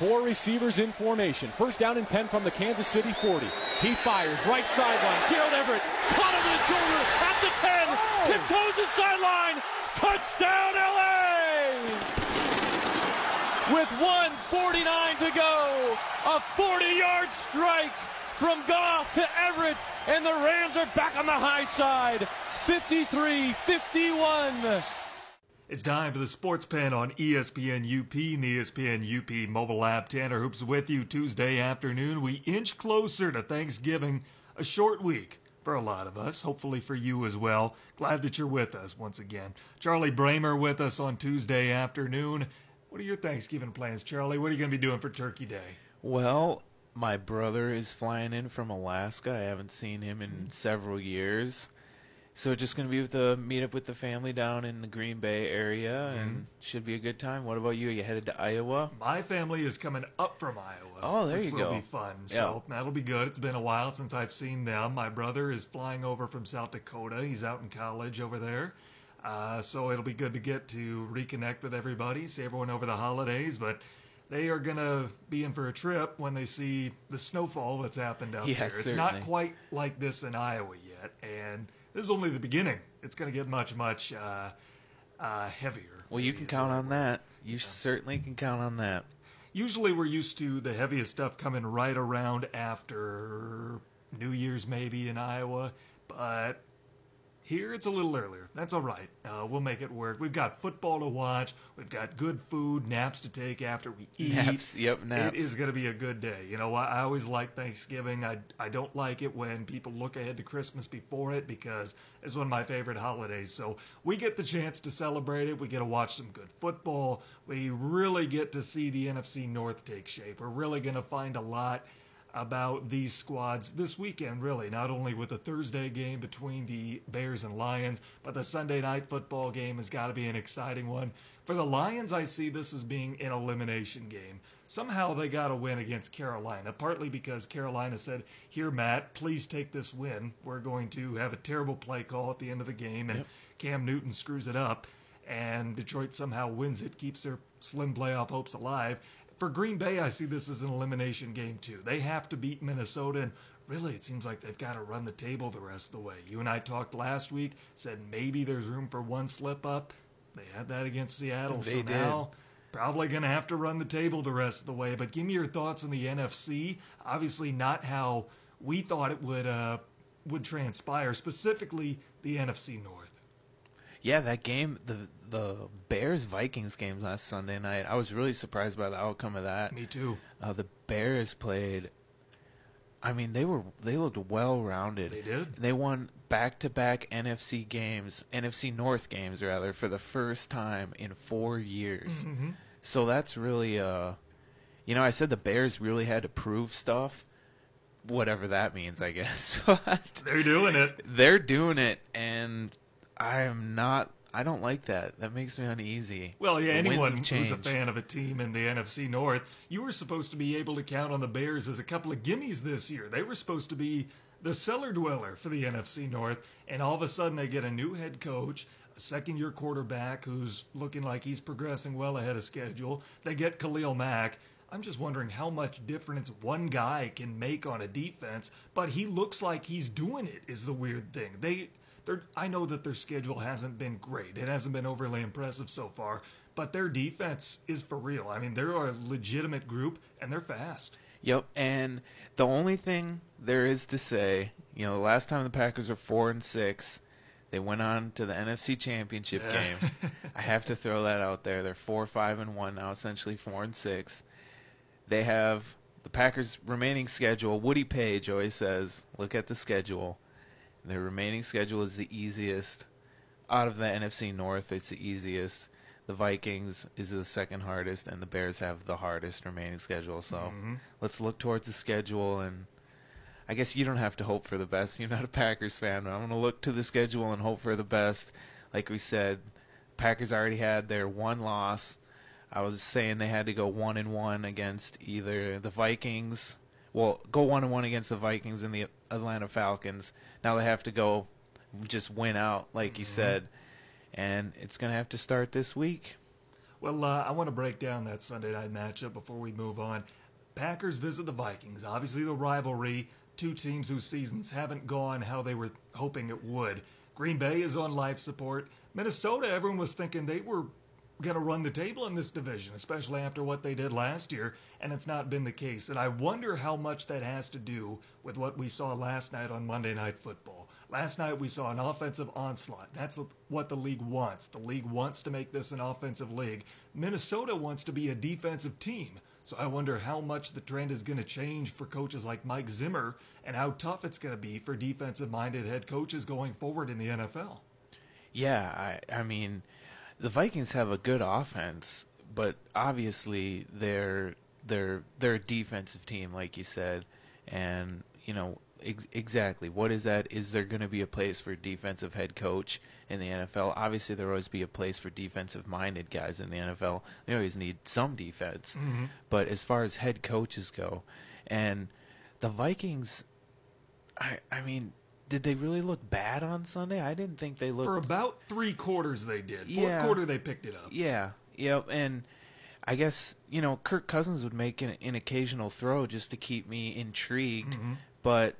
Four receivers in formation. First down and 10 from the Kansas City 40. He fires right sideline. Gerald Everett caught with the shoulder at the 10. Tiptoes the sideline. Touchdown LA! With 149 to go, a 40-yard strike from Goff to Everett, and the Rams are back on the high side. 53-51. It's time for the Sports Pen on ESPN UP and the ESPN UP mobile app. Tanner Hoops with you Tuesday afternoon. We inch closer to Thanksgiving, a short week for a lot of us, hopefully for you as well. Glad that you're with us once again. Charlie Bramer with us on Tuesday afternoon. What are your Thanksgiving plans, Charlie? What are you going to be doing for Turkey Day? Well, my brother is flying in from Alaska. I haven't seen him in several years. So just going to be with the meet up with the family down in the Green Bay area and should be a good time. What about you? Are you headed to Iowa? My family is coming up from Iowa. Oh, there you go. which you will go. be fun. So that'll be good. It's been a while since I've seen them. My brother is flying over from South Dakota. He's out in college over there. Uh, so it'll be good to get to reconnect with everybody, see everyone over the holidays. But they are going to be in for a trip when they see the snowfall that's happened out Yeah, there. It's certainly. not quite like this in Iowa yet. And this is only the beginning. It's going to get much, much uh, uh, heavier. Well, you can count on that. You certainly can count on that. Usually we're used to the heaviest stuff coming right around after New Year's, maybe in Iowa, but here it's a little earlier. That's all right. Uh, we'll make it work. We've got football to watch. We've got good food, naps to take after we eat. Naps, yep, naps. It is going to be a good day. You know, I, I always like Thanksgiving. I, I don't like it when people look ahead to Christmas before it because it's one of my favorite holidays. So we get the chance to celebrate it. We get to watch some good football. We really get to see the NFC North take shape. We're really going to find a lot about these squads this weekend, really. Not only with the Thursday game between the Bears and Lions, but the Sunday night football game has got to be an exciting one. For the Lions, I see this as being an elimination game. Somehow they got to win against Carolina, partly because Carolina said, Here, Matt, please take this win. We're going to have a terrible play call at the end of the game, and Cam Newton screws it up. And Detroit somehow wins it, keeps their slim playoff hopes alive. For Green Bay, I see this as an elimination game too. They have to beat Minnesota, and really, it seems like they've got to run the table the rest of the way. You and I talked last week, said maybe there's room for one slip up. They had that against Seattle, so did. now probably going to have to run the table the rest of the way. But give me your thoughts on the NFC. Obviously, not how we thought it would uh, would transpire. Specifically, the NFC North. Yeah, that game, the the Bears Vikings game last Sunday night. I was really surprised by the outcome of that. Me too. Uh, the Bears played. I mean, they were they looked well rounded. They did. They won back to back NFC games, NFC North games rather, for the first time in four years. Mm-hmm. So that's really, uh, you know, I said the Bears really had to prove stuff, whatever that means, I guess. They're doing it. They're doing it, and I am not. I don't like that. That makes me uneasy. Well, yeah, The anyone who's a fan of a team in the NFC North, you were supposed to be able to count on the Bears as a couple of gimmies this year. They were supposed to be the cellar dweller for the NFC North, and all of a sudden they get a new head coach, a second year quarterback who's looking like he's progressing well ahead of schedule. They get Khalil Mack. I'm just wondering how much difference one guy can make on a defense, but he looks like he's doing it is the weird thing. They they're, I know that their schedule hasn't been great. It hasn't been overly impressive so far, but their defense is for real. I mean, they're a legitimate group and they're fast. Yep, and the only thing there is to say, you know, the last time the Packers were four and six, they went on to the NFC Championship Yeah. game. I have to throw that out there. They're four, five, and one now, essentially four and six. They have the Packers' remaining schedule. Woody Page always says, "Look at the schedule." Their remaining schedule is the easiest out of the NFC North. It's the easiest. The Vikings is the second hardest, and the Bears have the hardest remaining schedule. So mm-hmm. let's look towards the schedule, and I guess you don't have to hope for the best. You're not a Packers fan, but I'm going to look to the schedule and hope for the best. Like we said, Packers already had their one loss. I was saying they had to go one and one against either the Vikings. Well, go one and one against the Vikings and the Atlanta Falcons. Now they have to go just win out, like you said, and it's going to have to start this week. Well, uh, I want to break down that Sunday night matchup before we move on. Packers visit the Vikings. Obviously, the rivalry. Two teams whose seasons haven't gone how they were hoping it would. Green Bay is on life support. Minnesota, everyone was thinking they were going to run the table in this division, especially after what they did last year, and it's not been the case. And I wonder how much that has to do with what we saw last night on Monday Night Football. Last night we saw an offensive onslaught. That's what the league wants. The league wants to make this an offensive league. Minnesota wants to be a defensive team. So I wonder how much the trend is going to change for coaches like Mike Zimmer and how tough it's going to be for defensive minded head coaches going forward in the NFL. Yeah, I, I mean, the Vikings have a good offense, but obviously they're they're they're a defensive team, like you said, and you know ex- exactly what is that? Is there going to be a place for a defensive head coach in the NFL? Obviously, there always be a place for defensive-minded guys in the NFL. They always need some defense, Mm-hmm. but as far as head coaches go, and the Vikings, I I mean. Did they really look bad on Sunday? I didn't think they looked For about three quarters, they did. Fourth Yeah. quarter, they picked it up. Yeah, yep, and I guess you know Kirk Cousins would make an, an occasional throw just to keep me intrigued, mm-hmm. but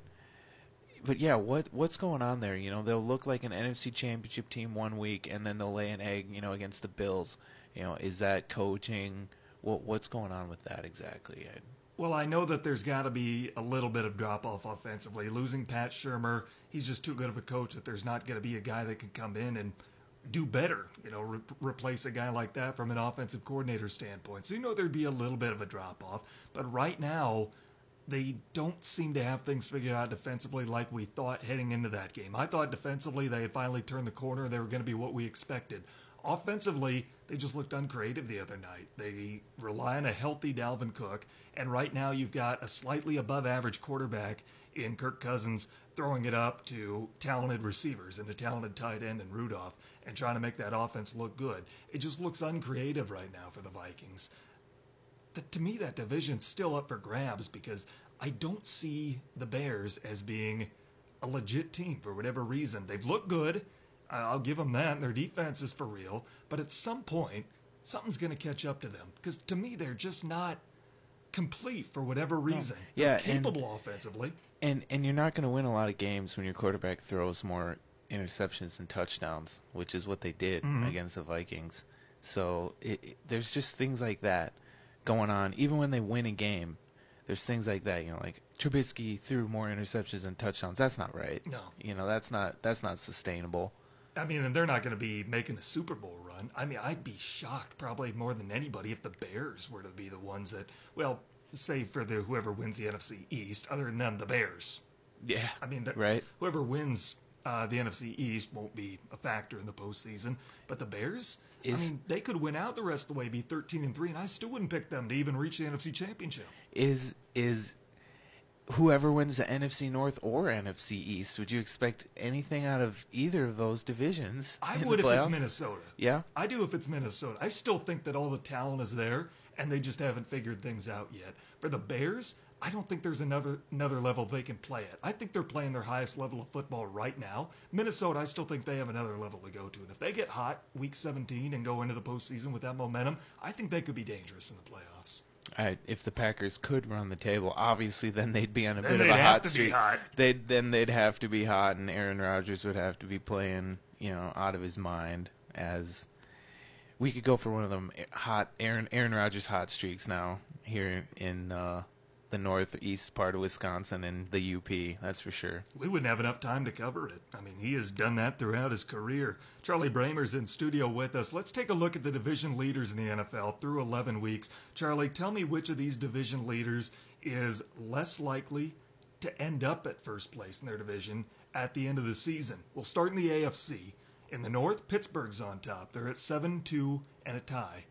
but yeah, what what's going on there? You know, they'll look like an NFC Championship team one week, and then they'll lay an egg, you know, against the Bills. You know, is that coaching? What what's going on with that exactly? I, Well, I know that there's got to be a little bit of drop off offensively. Losing Pat Shurmur, he's just too good of a coach that there's not going to be a guy that can come in and do better, you know, re- replace a guy like that from an offensive coordinator standpoint. So, you know, there'd be a little bit of a drop off. But right now, they don't seem to have things figured out defensively like we thought heading into that game. I thought defensively they had finally turned the corner. They were going to be what we expected. Offensively, they just looked uncreative the other night. They rely on a healthy Dalvin Cook, and right now you've got a slightly above average quarterback in Kirk Cousins throwing it up to talented receivers and a talented tight end in Rudolph and trying to make that offense look good. It just looks uncreative right now for the Vikings that to me that division's still up for grabs because I don't see the Bears as being a legit team for whatever reason. They've looked good. I- I'll give them that. Their defense is for real. But at some point, something's going to catch up to them because to me they're just not complete for whatever reason. Yeah, They're and- capable offensively. and and you're not going to win a lot of games when your quarterback throws more interceptions than touchdowns, which is what they did mm-hmm. against the Vikings. So it, it- there's just things like that going on. Even when they win a game, there's things like that. You know, like Trubisky threw more interceptions than touchdowns. That's not right. No. you know that's not that's not sustainable. I mean, and they're not going to be making a Super Bowl run. I mean, I'd be shocked probably more than anybody if the Bears were to be the ones that, well, say for the whoever wins the NFC East, other than them, the Bears. Yeah, I mean, the, right. whoever wins uh, the NFC East won't be a factor in the postseason. But the Bears, I mean, they could win out the rest of the way, be thirteen and three, and I still wouldn't pick them to even reach the NFC Championship. Is is whoever wins the NFC North or NFC East? Would you expect anything out of either of those divisions? I would if it's? Minnesota. Yeah. I do if it's Minnesota. I still think that all the talent is there, and they just haven't figured things out yet. For the Bears, I don't think there's another another level they can play at. I think they're playing their highest level of football right now. Minnesota, I still think they have another level to go to, and if they get hot week 17 and go into the postseason with that momentum, I think they could be dangerous in the playoffs. I, if the Packers could run the table, obviously, then they'd be on a Then bit of a hot streak. hot. They'd then they'd have to be hot, and Aaron Rodgers would have to be playing, you know, out of his mind. As we could go for one of them hot Aaron Aaron Rodgers hot streaks now here in uh, the northeast part of Wisconsin and the UP. That's for sure. We wouldn't have enough time to cover it. I mean, he has done that throughout his career. Charlie Bramer's in studio with us. Let's take a look at the division leaders in the NFL through 11 weeks. Charlie, tell me which of these division leaders is less likely to end up at first place in their division at the end of the season. We'll start in the AFC. In the North, Pittsburgh's on top. They're at 7 2 and a tie.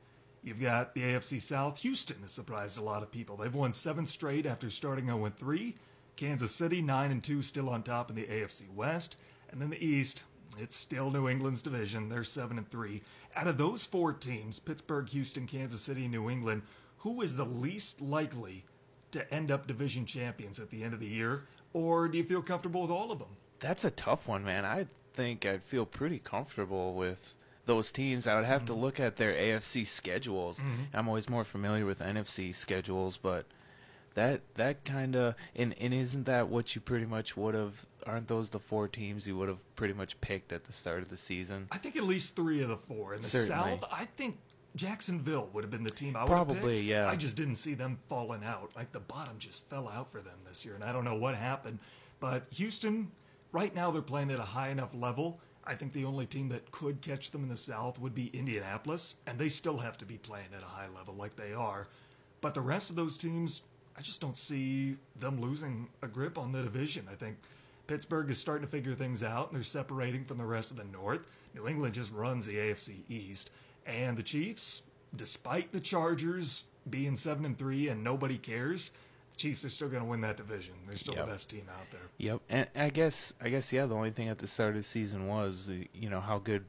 You've got the AFC South. Houston has surprised a lot of people. They've won seven straight after starting 0 3. Kansas City, 9 and 2, still on top in the AFC West. And then the East, it's still New England's division. They're 7 and 3. Out of those four teams, Pittsburgh, Houston, Kansas City, New England, who is the least likely to end up division champions at the end of the year? Or do you feel comfortable with all of them? That's a tough one, man. I think I'd feel pretty comfortable with those teams, I would have to mm-hmm. look at their AFC schedules. Mm-hmm. I'm always more familiar with NFC schedules, but that that kind of and, and isn't that what you pretty much would have? Aren't those the four teams you would have pretty much picked at the start of the season? I think at least three of the four. In the Certainly. South, I think Jacksonville would have been the team I would Probably, have picked. yeah. I just didn't see them falling out. Like the bottom just fell out for them this year, and I don't know what happened. But Houston, right now, they're playing at a high enough level. I think the only team that could catch them in the South would be Indianapolis, and they still have to be playing at a high level like they are. But the rest of those teams, I just don't see them losing a grip on the division. I think Pittsburgh is starting to figure things out, and they're separating from the rest of the North. New England just runs the AFC East, and the Chiefs, despite the Chargers being seven and three and nobody cares, Chiefs are still going to win that division. They're still Yep. the best team out there. Yep, and I guess I guess yeah. The only thing at the start of the season was uh, you know how good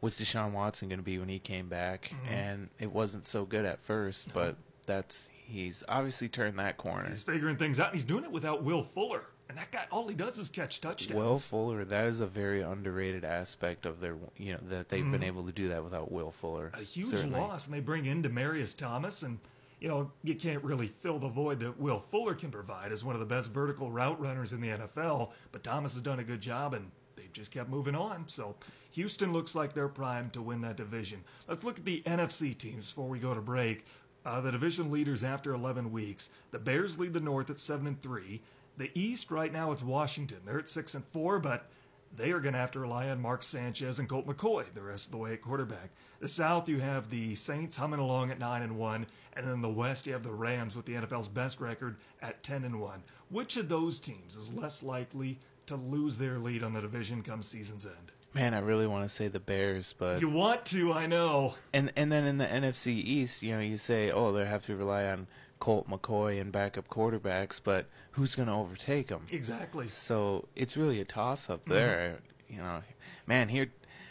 was Deshaun Watson going to be when he came back, and it wasn't so good at first, but that's he's obviously turned that corner. He's figuring things out, and he's doing it without Will Fuller. And that guy, all he does is catch touchdowns. Will Fuller, that is a very underrated aspect of their you know that they've been able to do that without Will Fuller. a huge Certainly. loss, and they bring in Demaryius Thomas, and you know you can't really fill the void that Will Fuller can provide as one of the best vertical route runners in the NFL. But Thomas has done a good job, and they've just kept moving on. So Houston looks like they're primed to win that division. Let's look at the NFC teams before we go to break. Uh, the division leaders after 11 weeks. The Bears lead the North at seven and three. The East right now it's Washington. They're at six and four, but they are going to have to rely on Mark Sanchez and Colt McCoy the rest of the way at quarterback. The South, you have the Saints humming along at nine and one, and then the West, you have the Rams with the NFL's best record at ten and one. Which of those teams is less likely to lose their lead on the division come season's end? Man, I really want to say the Bears, but You want to, I know. and and then in the NFC East, you know, you say, oh, they have to rely on Colt McCoy and backup quarterbacks, but who's going to overtake them? Exactly. So it's really a toss up Mm-hmm. there. You know, man, here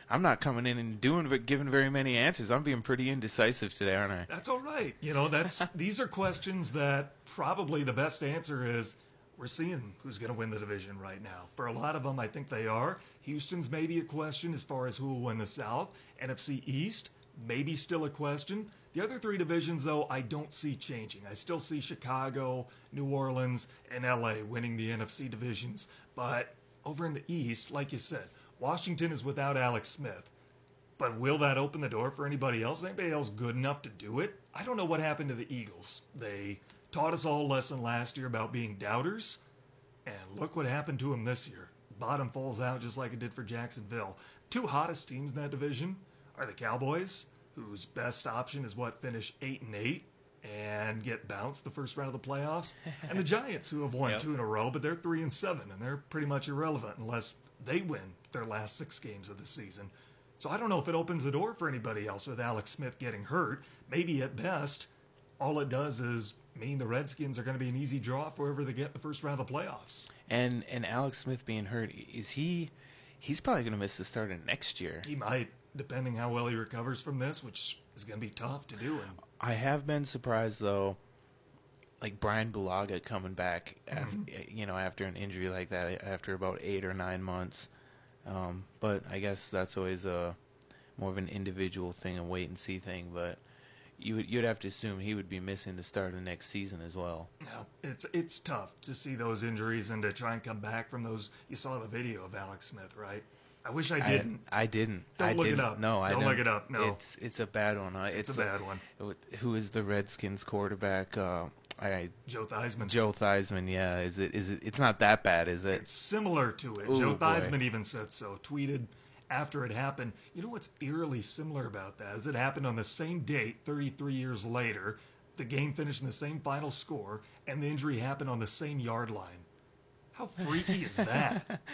I'm not coming in and doing but giving very many answers. I'm being pretty indecisive today, aren't I? That's all right. You know, that's these are questions that probably the best answer is we're seeing who's going to win the division right now. For a lot of them, I think they are. Houston's maybe a question as far as who will win the South. NFC East, maybe still a question. The other three divisions, though, I don't see changing. I still see Chicago, New Orleans, and LA winning the NFC divisions. But over in the East, like you said, Washington is without Alex Smith. But will that open the door for anybody else? Anybody else good enough to do it? I don't know what happened to the Eagles. They taught us all a lesson last year about being doubters, and look what happened to them this year. Bottom falls out just like it did for Jacksonville. Two hottest teams in that division are the Cowboys, whose best option is what finish eight and eight and get bounced the first round of the playoffs, and the Giants, who have won Yep. two in a row, but they're three and seven, and they're pretty much irrelevant unless they win their last six games of the season. So I don't know if it opens the door for anybody else with Alex Smith getting hurt. Maybe at best, all it does is mean the Redskins are going to be an easy draw for whoever they get the first round of the playoffs. And and Alex Smith being hurt, is he? He's probably going to miss the start of next year. He might, depending how well he recovers from this, which is going to be tough to do. And I have been surprised though, like Brian Bulaga coming back, after, Mm-hmm. you know, after an injury like that, after about eight or nine months. Um, but I guess that's always a more of an individual thing, a wait and see thing. But you would you'd have to assume he would be missing the start of the next season as well. No, it's it's tough to see those injuries and to try and come back from those. You saw the video of Alex Smith, right? I wish I didn't. I, I didn't. Don't I look it didn't. up. No, I Don't look it up. No. it's it's a bad one. Uh, It's, a bad one. Who is the Redskins quarterback? Uh, I Joe Theismann. Joe Theismann. Yeah, is it is it? It's not that bad, is it? It's similar to it. Ooh, Joe boy. Theismann even said so. Tweeted after it happened. You know what's eerily similar about that is it happened on the same date, 33 years later. The game finished in the same final score, and the injury happened on the same yard line. How freaky is that?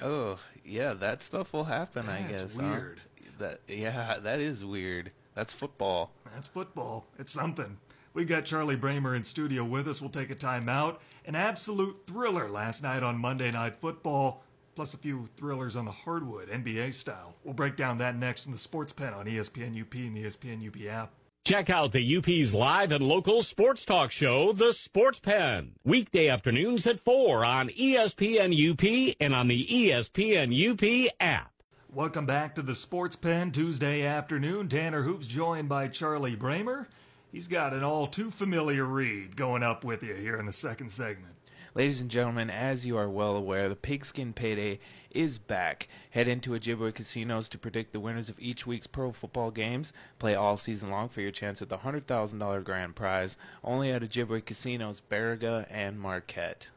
Oh, yeah, that stuff will happen. I That's guess. huh? weird. That yeah, that is weird. That's football. That's football. It's something. We've got Charlie Bramer in studio with us. We'll take a time out. An absolute thriller last night on Monday Night Football, plus a few thrillers on the hardwood, NBA style. We'll break down that next in the Sports Pen on ESPN UP and the ESPN UP app. Check out the UP's live and local sports talk show, The Sports Pen. Weekday afternoons at 4 on ESPN UP and on the ESPN UP app. Welcome back to the Sports Pen Tuesday afternoon. Tanner Hoops joined by Charlie Bramer. He's got an all too familiar read going up with you here in the second segment. Ladies and gentlemen, as you are well aware, the Pigskin Payday is back. Head into Ojibwe Casinos to predict the winners of each week's pro football games. Play all season long for your chance at the $100,000 grand prize, only at Ojibwe Casinos, Baraga, and Marquette.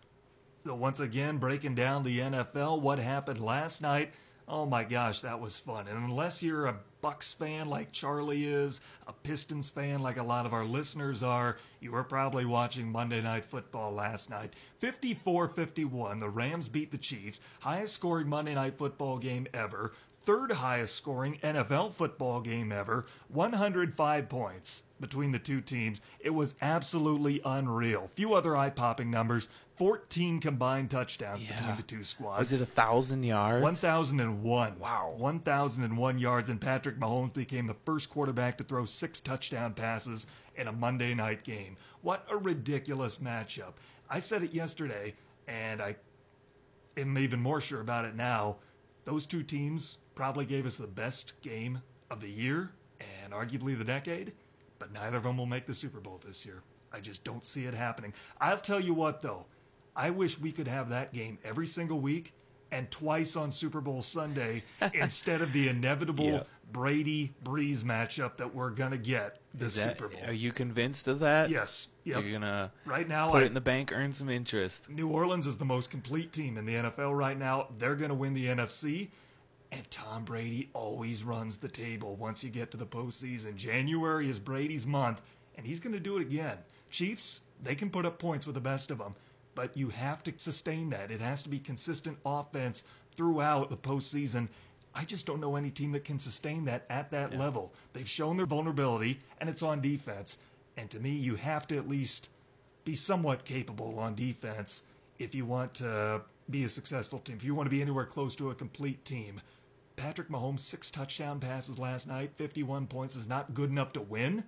So once again, breaking down the NFL, what happened last night Oh my gosh, that was fun. And unless you're a Bucks fan like Charlie is, a Pistons fan like a lot of our listeners are, you were probably watching Monday Night Football last night. 54 51, the Rams beat the Chiefs, highest scoring Monday Night Football game ever, third highest scoring NFL football game ever, 105 points between the two teams. It was absolutely unreal. Few other eye popping numbers. 14 combined touchdowns Yeah. between the two squads. Was it a thousand yards? 1,001. Wow. 1,001 yards, and Patrick Mahomes became the first quarterback to throw six touchdown passes in a Monday night game. What a ridiculous matchup. I said it yesterday, and I am even more sure about it now. Those two teams probably gave us the best game of the year and arguably the decade, but neither of them will make the Super Bowl this year. I just don't see it happening. I'll tell you what, though. I wish we could have that game every single week and twice on Super Bowl Sunday instead of the inevitable Yep. Brady Brees matchup that we're going to get this that- Super Bowl. Are you convinced of that? yes. Yep. You're gonna Right now, put I, it in the bank, earn some interest. New Orleans is the most complete team in the NFL right now. They're going to win the NFC. And Tom Brady always runs the table once you get to the postseason. January is Brady's month, and he's going to do it again. Chiefs, they can put up points with the best of them, but you have to sustain that. It has to be consistent offense throughout the postseason. I just don't know any team that can sustain that at that level. They've shown their vulnerability, and it's on defense. And to me, you have to at least be somewhat capable on defense if you want to be a successful team. If you want to be anywhere close to a complete team. Patrick Mahomes, six touchdown passes last night, 51 points is not good enough to win.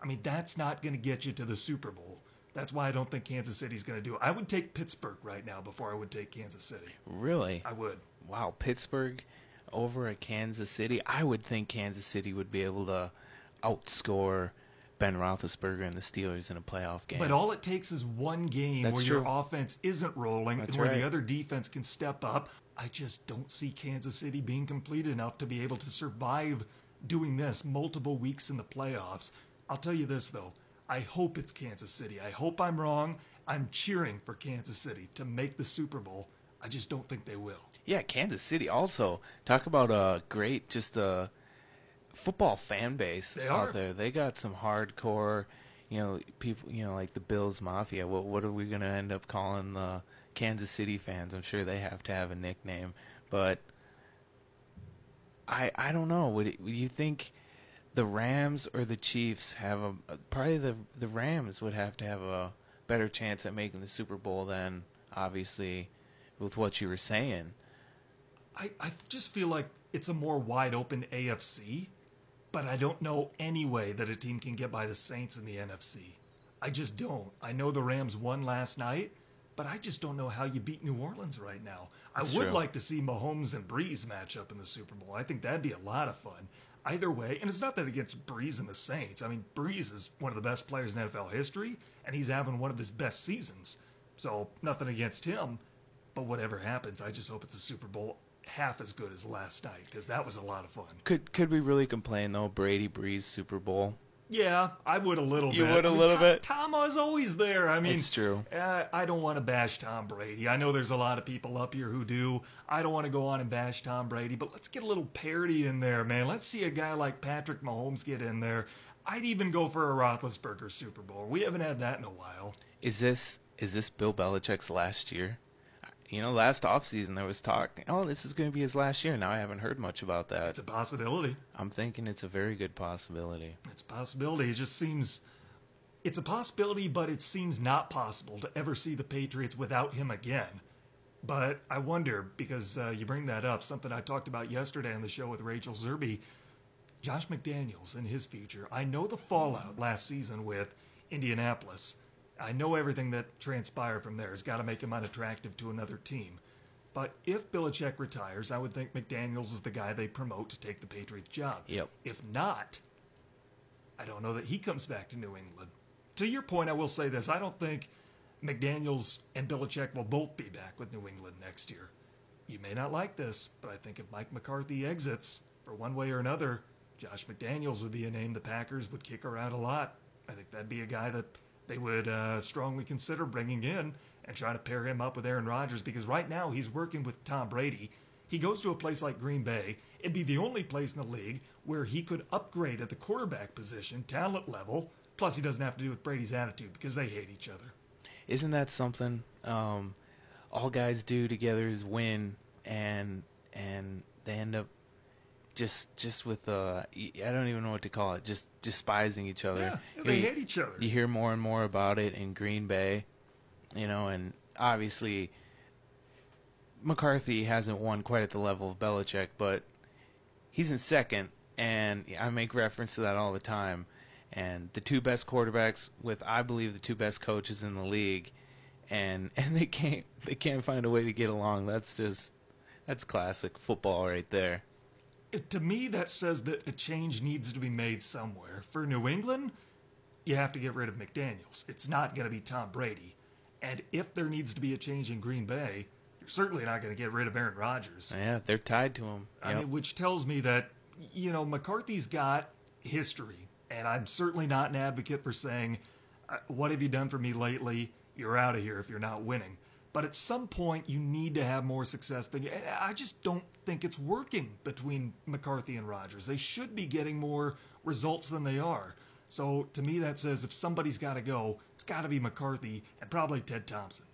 I mean, that's not going to get you to the Super Bowl. That's why I don't think Kansas City's going to do it. I would take Pittsburgh right now before I would take Kansas City. Really? I would. Wow, Pittsburgh over at Kansas City. I would think Kansas City would be able to outscore Ben Roethlisberger and the Steelers in a playoff game. But all it takes is one game That's where true. your offense isn't rolling That's and where right. the other defense can step up. I just don't see Kansas City being complete enough to be able to survive doing this multiple weeks in the playoffs. I'll tell you this, though. I hope it's Kansas City. I hope I'm wrong. I'm cheering for Kansas City to make the Super Bowl. I just don't think they will. yeah, Kansas City also talk about a great just a football fan base They out are. there. They got some hardcore, you know, people, you know, like the Bills Mafia. What what are we going to end up calling the Kansas City fans? I'm sure they have to have a nickname, but I I don't know. Would, it, would you think the Rams or the Chiefs have a probably the the Rams would have to have a better chance at making the Super Bowl than obviously with what you were saying. I, I just feel like it's a more wide open AFC, but I don't know any way that a team can get by the Saints in the NFC. I just don't. I know the Rams won last night, but I just don't know how you beat New Orleans right now. I That's would true. like to see Mahomes and Brees match up in the Super Bowl. I think that'd be a lot of fun. Either way, and it's not that against Brees and the Saints. I mean, Brees is one of the best players in NFL history, and he's having one of his best seasons. So nothing against him, but whatever happens, I just hope it's a Super Bowl half as good as last night because that was a lot of fun. Could could we really complain though? Brady Brees Super Bowl. Yeah, I would a little You bit. You would a I mean, little Tom, bit? Tom was always there. I mean, It's true. Uh, I don't want to bash Tom Brady. I know there's a lot of people up here who do. I don't want to go on and bash Tom Brady, but let's get a little parity in there, man. Let's see a guy like Patrick Mahomes get in there. I'd even go for a Roethlisberger Super Bowl. We haven't had that in a while. Is this is this Bill Belichick's last year? You know, last offseason there was talk, oh, this is going to be his last year. Now I haven't heard much about that. It's a possibility. I'm thinking it's a very good possibility. It's a possibility. It just seems it's a possibility, but it seems not possible to ever see the Patriots without him again. But I wonder because uh, you bring that up, something I talked about yesterday on the show with Rachel Zerby, Josh McDaniels and his future. I know the fallout last season with Indianapolis. I know everything that transpired from there has got to make him unattractive to another team. But if Belichick retires, I would think McDaniels is the guy they promote to take the Patriots job. Yep. If not, I don't know that he comes back to New England. To your point, I will say this: I don't think McDaniels and Belichick will both be back with New England next year. You may not like this, but I think if Mike McCarthy exits for one way or another, Josh McDaniels would be a name the Packers would kick around a lot. I think that'd be a guy that they would uh, strongly consider bringing in and trying to pair him up with Aaron Rodgers because right now he's working with Tom Brady. He goes to a place like Green Bay. It'd be the only place in the league where he could upgrade at the quarterback position, talent level. Plus, he doesn't have to do with Brady's attitude because they hate each other. Isn't that something? Um, all guys do together is win, and and they end up just just with uh, I don't even know what to call it, just despising each other. Yeah, You they know, hate each other. You hear more and more about it in Green Bay, you know, and obviously McCarthy hasn't won quite at the level of Belichick, but he's in second, and I make reference to that all the time. And the two best quarterbacks with, I believe, the two best coaches in the league, and and they can't they can't find a way to get along. That's just that's classic football right there. It- to me, that says that a change needs to be made somewhere. For New England, you have to get rid of McDaniels. It's not going to be Tom Brady. And if there needs to be a change in Green Bay, you're certainly not going to get rid of Aaron Rodgers. Yeah, they're tied to him. I mean, which tells me that, you know, McCarthy's got history. And I'm certainly not an advocate for saying, uh, what have you done for me lately? You're out of here if you're not winning. But at some point, you need to have more success than you. and I just don't think it's working between McCarthy and Rodgers. They should be getting more results than they are. So to me, that says if somebody's got to go, it's got to be McCarthy and probably Ted Thompson.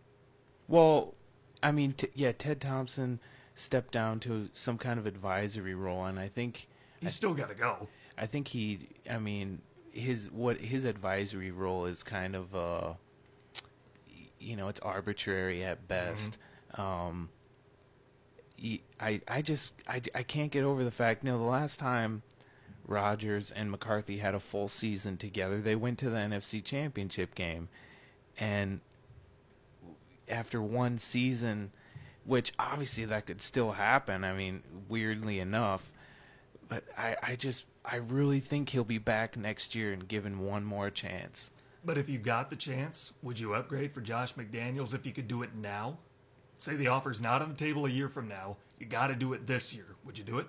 Well, I mean, t- yeah, Ted Thompson stepped down to some kind of advisory role, and I think He's still got to go. I think he, I mean, his what his advisory role is kind of, uh, you know, it's arbitrary at best. Um, I I just I, I can't get over the fact. You know, the last time Rodgers and McCarthy had a full season together, they went to the NFC Championship game, and after one season, which obviously that could still happen. I mean, weirdly enough, but I, I just I really think he'll be back next year and given one more chance. But if you got the chance, would you upgrade for Josh McDaniels if you could do it now? Say the offer's not on the table a year from now. You got to do it this year. Would you do it?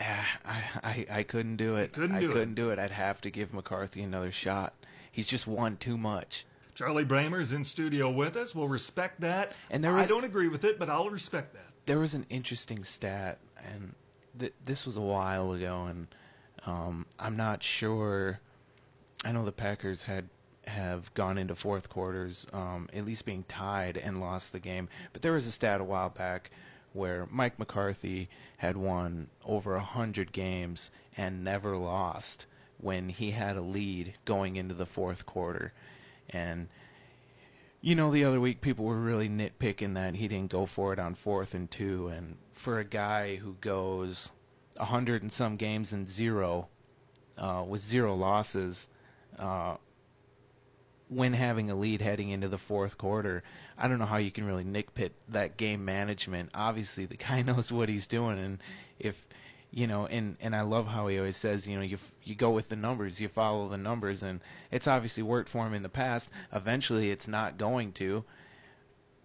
Ah, I, I I couldn't do it. couldn't I do it. couldn't do it. I'd have to give McCarthy another shot. He's just won too much. Charlie Bramer's in studio with us. We'll respect that. And there I don't agree with it, but I'll respect that. there was an interesting stat, and th- this was a while ago, and um, I'm not sure. I know the Packers had have gone into fourth quarters, um, at least being tied and lost the game. But there was a stat a while back where Mike McCarthy had won over a hundred games and never lost when he had a lead going into the fourth quarter, and you know, the other week people were really nitpicking that he didn't go for it on fourth and two. And for a guy who goes a hundred and some games and zero, uh, with zero losses, uh, when having a lead heading into the fourth quarter, I don't know how you can really nitpick that game management. Obviously, the guy knows what he's doing, and if you know, and and I love how he always says, you know, you you go with the numbers, you follow the numbers, and it's obviously worked for him in the past. Eventually, it's not going to.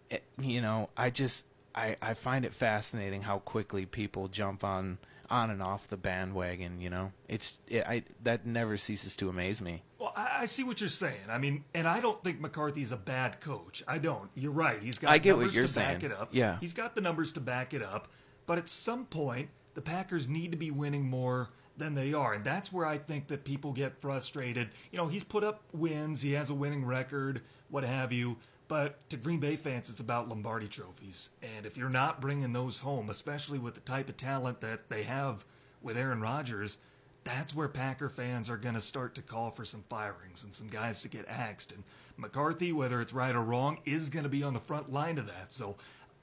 It, you know, I just I I find it fascinating how quickly people jump on on and off the bandwagon. You know, it's it, I that never ceases to amaze me. Well, I, I see what you're saying. I mean, and I don't think McCarthy's a bad coach. I don't. You're right. He's got I get what numbers you're to back saying. it up. Yeah. He's got the numbers to back it up. But at some point, the Packers need to be winning more than they are. And that's where I think that people get frustrated. You know, he's put up wins, he has a winning record, what have you. But to Green Bay fans, it's about Lombardi trophies. And if you're not bringing those home, especially with the type of talent that they have with Aaron Rodgers, that's where Packer fans are going to start to call for some firings and some guys to get axed. And McCarthy, whether it's right or wrong, is going to be on the front line of that. So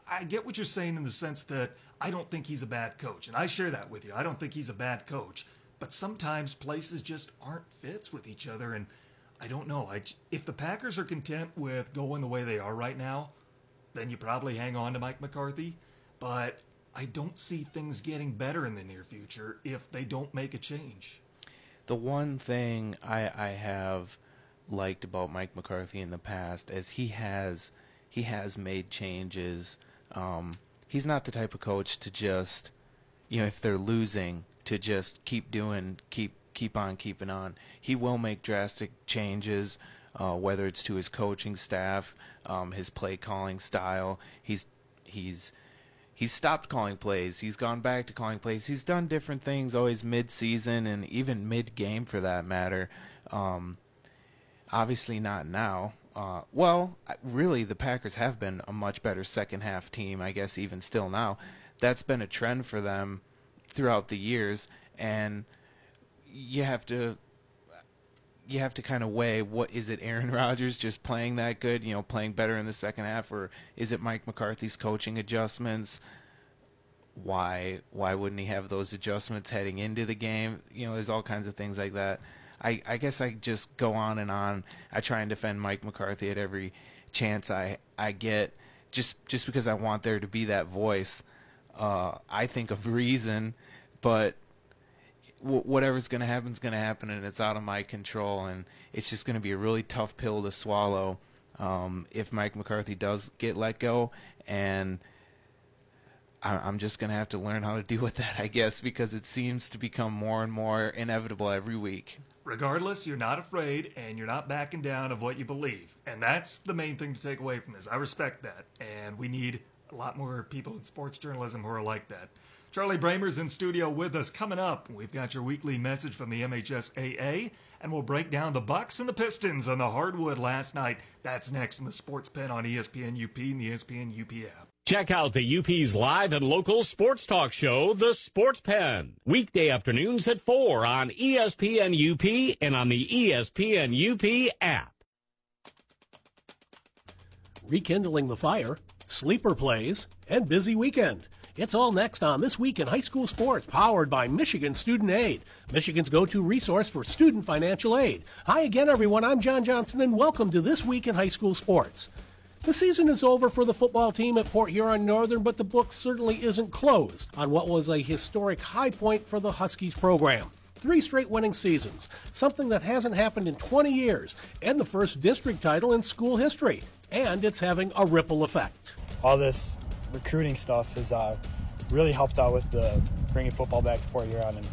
I get what you're saying in the sense that I don't think he's a bad coach. And I share that with you. I don't think he's a bad coach. But sometimes places just aren't fits with each other. And I don't know. I, if the Packers are content with going the way they are right now, then you probably hang on to Mike McCarthy. but I don't see things getting better in the near future if they don't make a change. The one thing I, I have liked about Mike McCarthy in the past is he has he has made changes. Um, he's not the type of coach to just you know if they're losing to just keep doing keep keep on keeping on. He will make drastic changes, uh, whether it's to his coaching staff, um, his play calling style. He's he's he's stopped calling plays. He's gone back to calling plays. He's done different things always mid-season and even mid-game for that matter. Um, obviously not now. Uh, well, really, the Packers have been a much better second half team. I guess even still now, that's been a trend for them throughout the years, and you have to you have to kind of weigh what is it Aaron Rodgers just playing that good, you know, playing better in the second half or is it Mike McCarthy's coaching adjustments? Why why wouldn't he have those adjustments heading into the game? You know, there's all kinds of things like that. I, I guess I just go on and on. I try and defend Mike McCarthy at every chance I I get just just because I want there to be that voice. Uh, I think of reason, but whatever's going to happen is going to happen, and it's out of my control. And it's just going to be a really tough pill to swallow um, if Mike McCarthy does get let go. And I- am just going to have to learn how to deal with that, I guess, because it seems to become more and more inevitable every week. Regardless, you're not afraid and you're not backing down of what you believe. And that's the main thing to take away from this. I respect that. And we need a lot more people in sports journalism who are like that. Charlie Bramer's in studio with us. Coming up, we've got your weekly message from the MHSAA, and we'll break down the Bucks and the Pistons on the hardwood last night. That's next in the Sports Pen on ESPN UP and the ESPN UP app. Check out the UP's live and local sports talk show, The Sports Pen, weekday afternoons at 4 on ESPN UP and on the ESPN UP app. Rekindling the fire, sleeper plays, and busy weekend. It's all next on This Week in High School Sports, powered by Michigan Student Aid, Michigan's go to resource for student financial aid. Hi again, everyone. I'm John Johnson, and welcome to This Week in High School Sports. The season is over for the football team at Port Huron Northern, but the book certainly isn't closed on what was a historic high point for the Huskies program. Three straight winning seasons, something that hasn't happened in 20 years, and the first district title in school history. And it's having a ripple effect. All this recruiting stuff has uh, really helped out with the bringing football back to Port Huron, and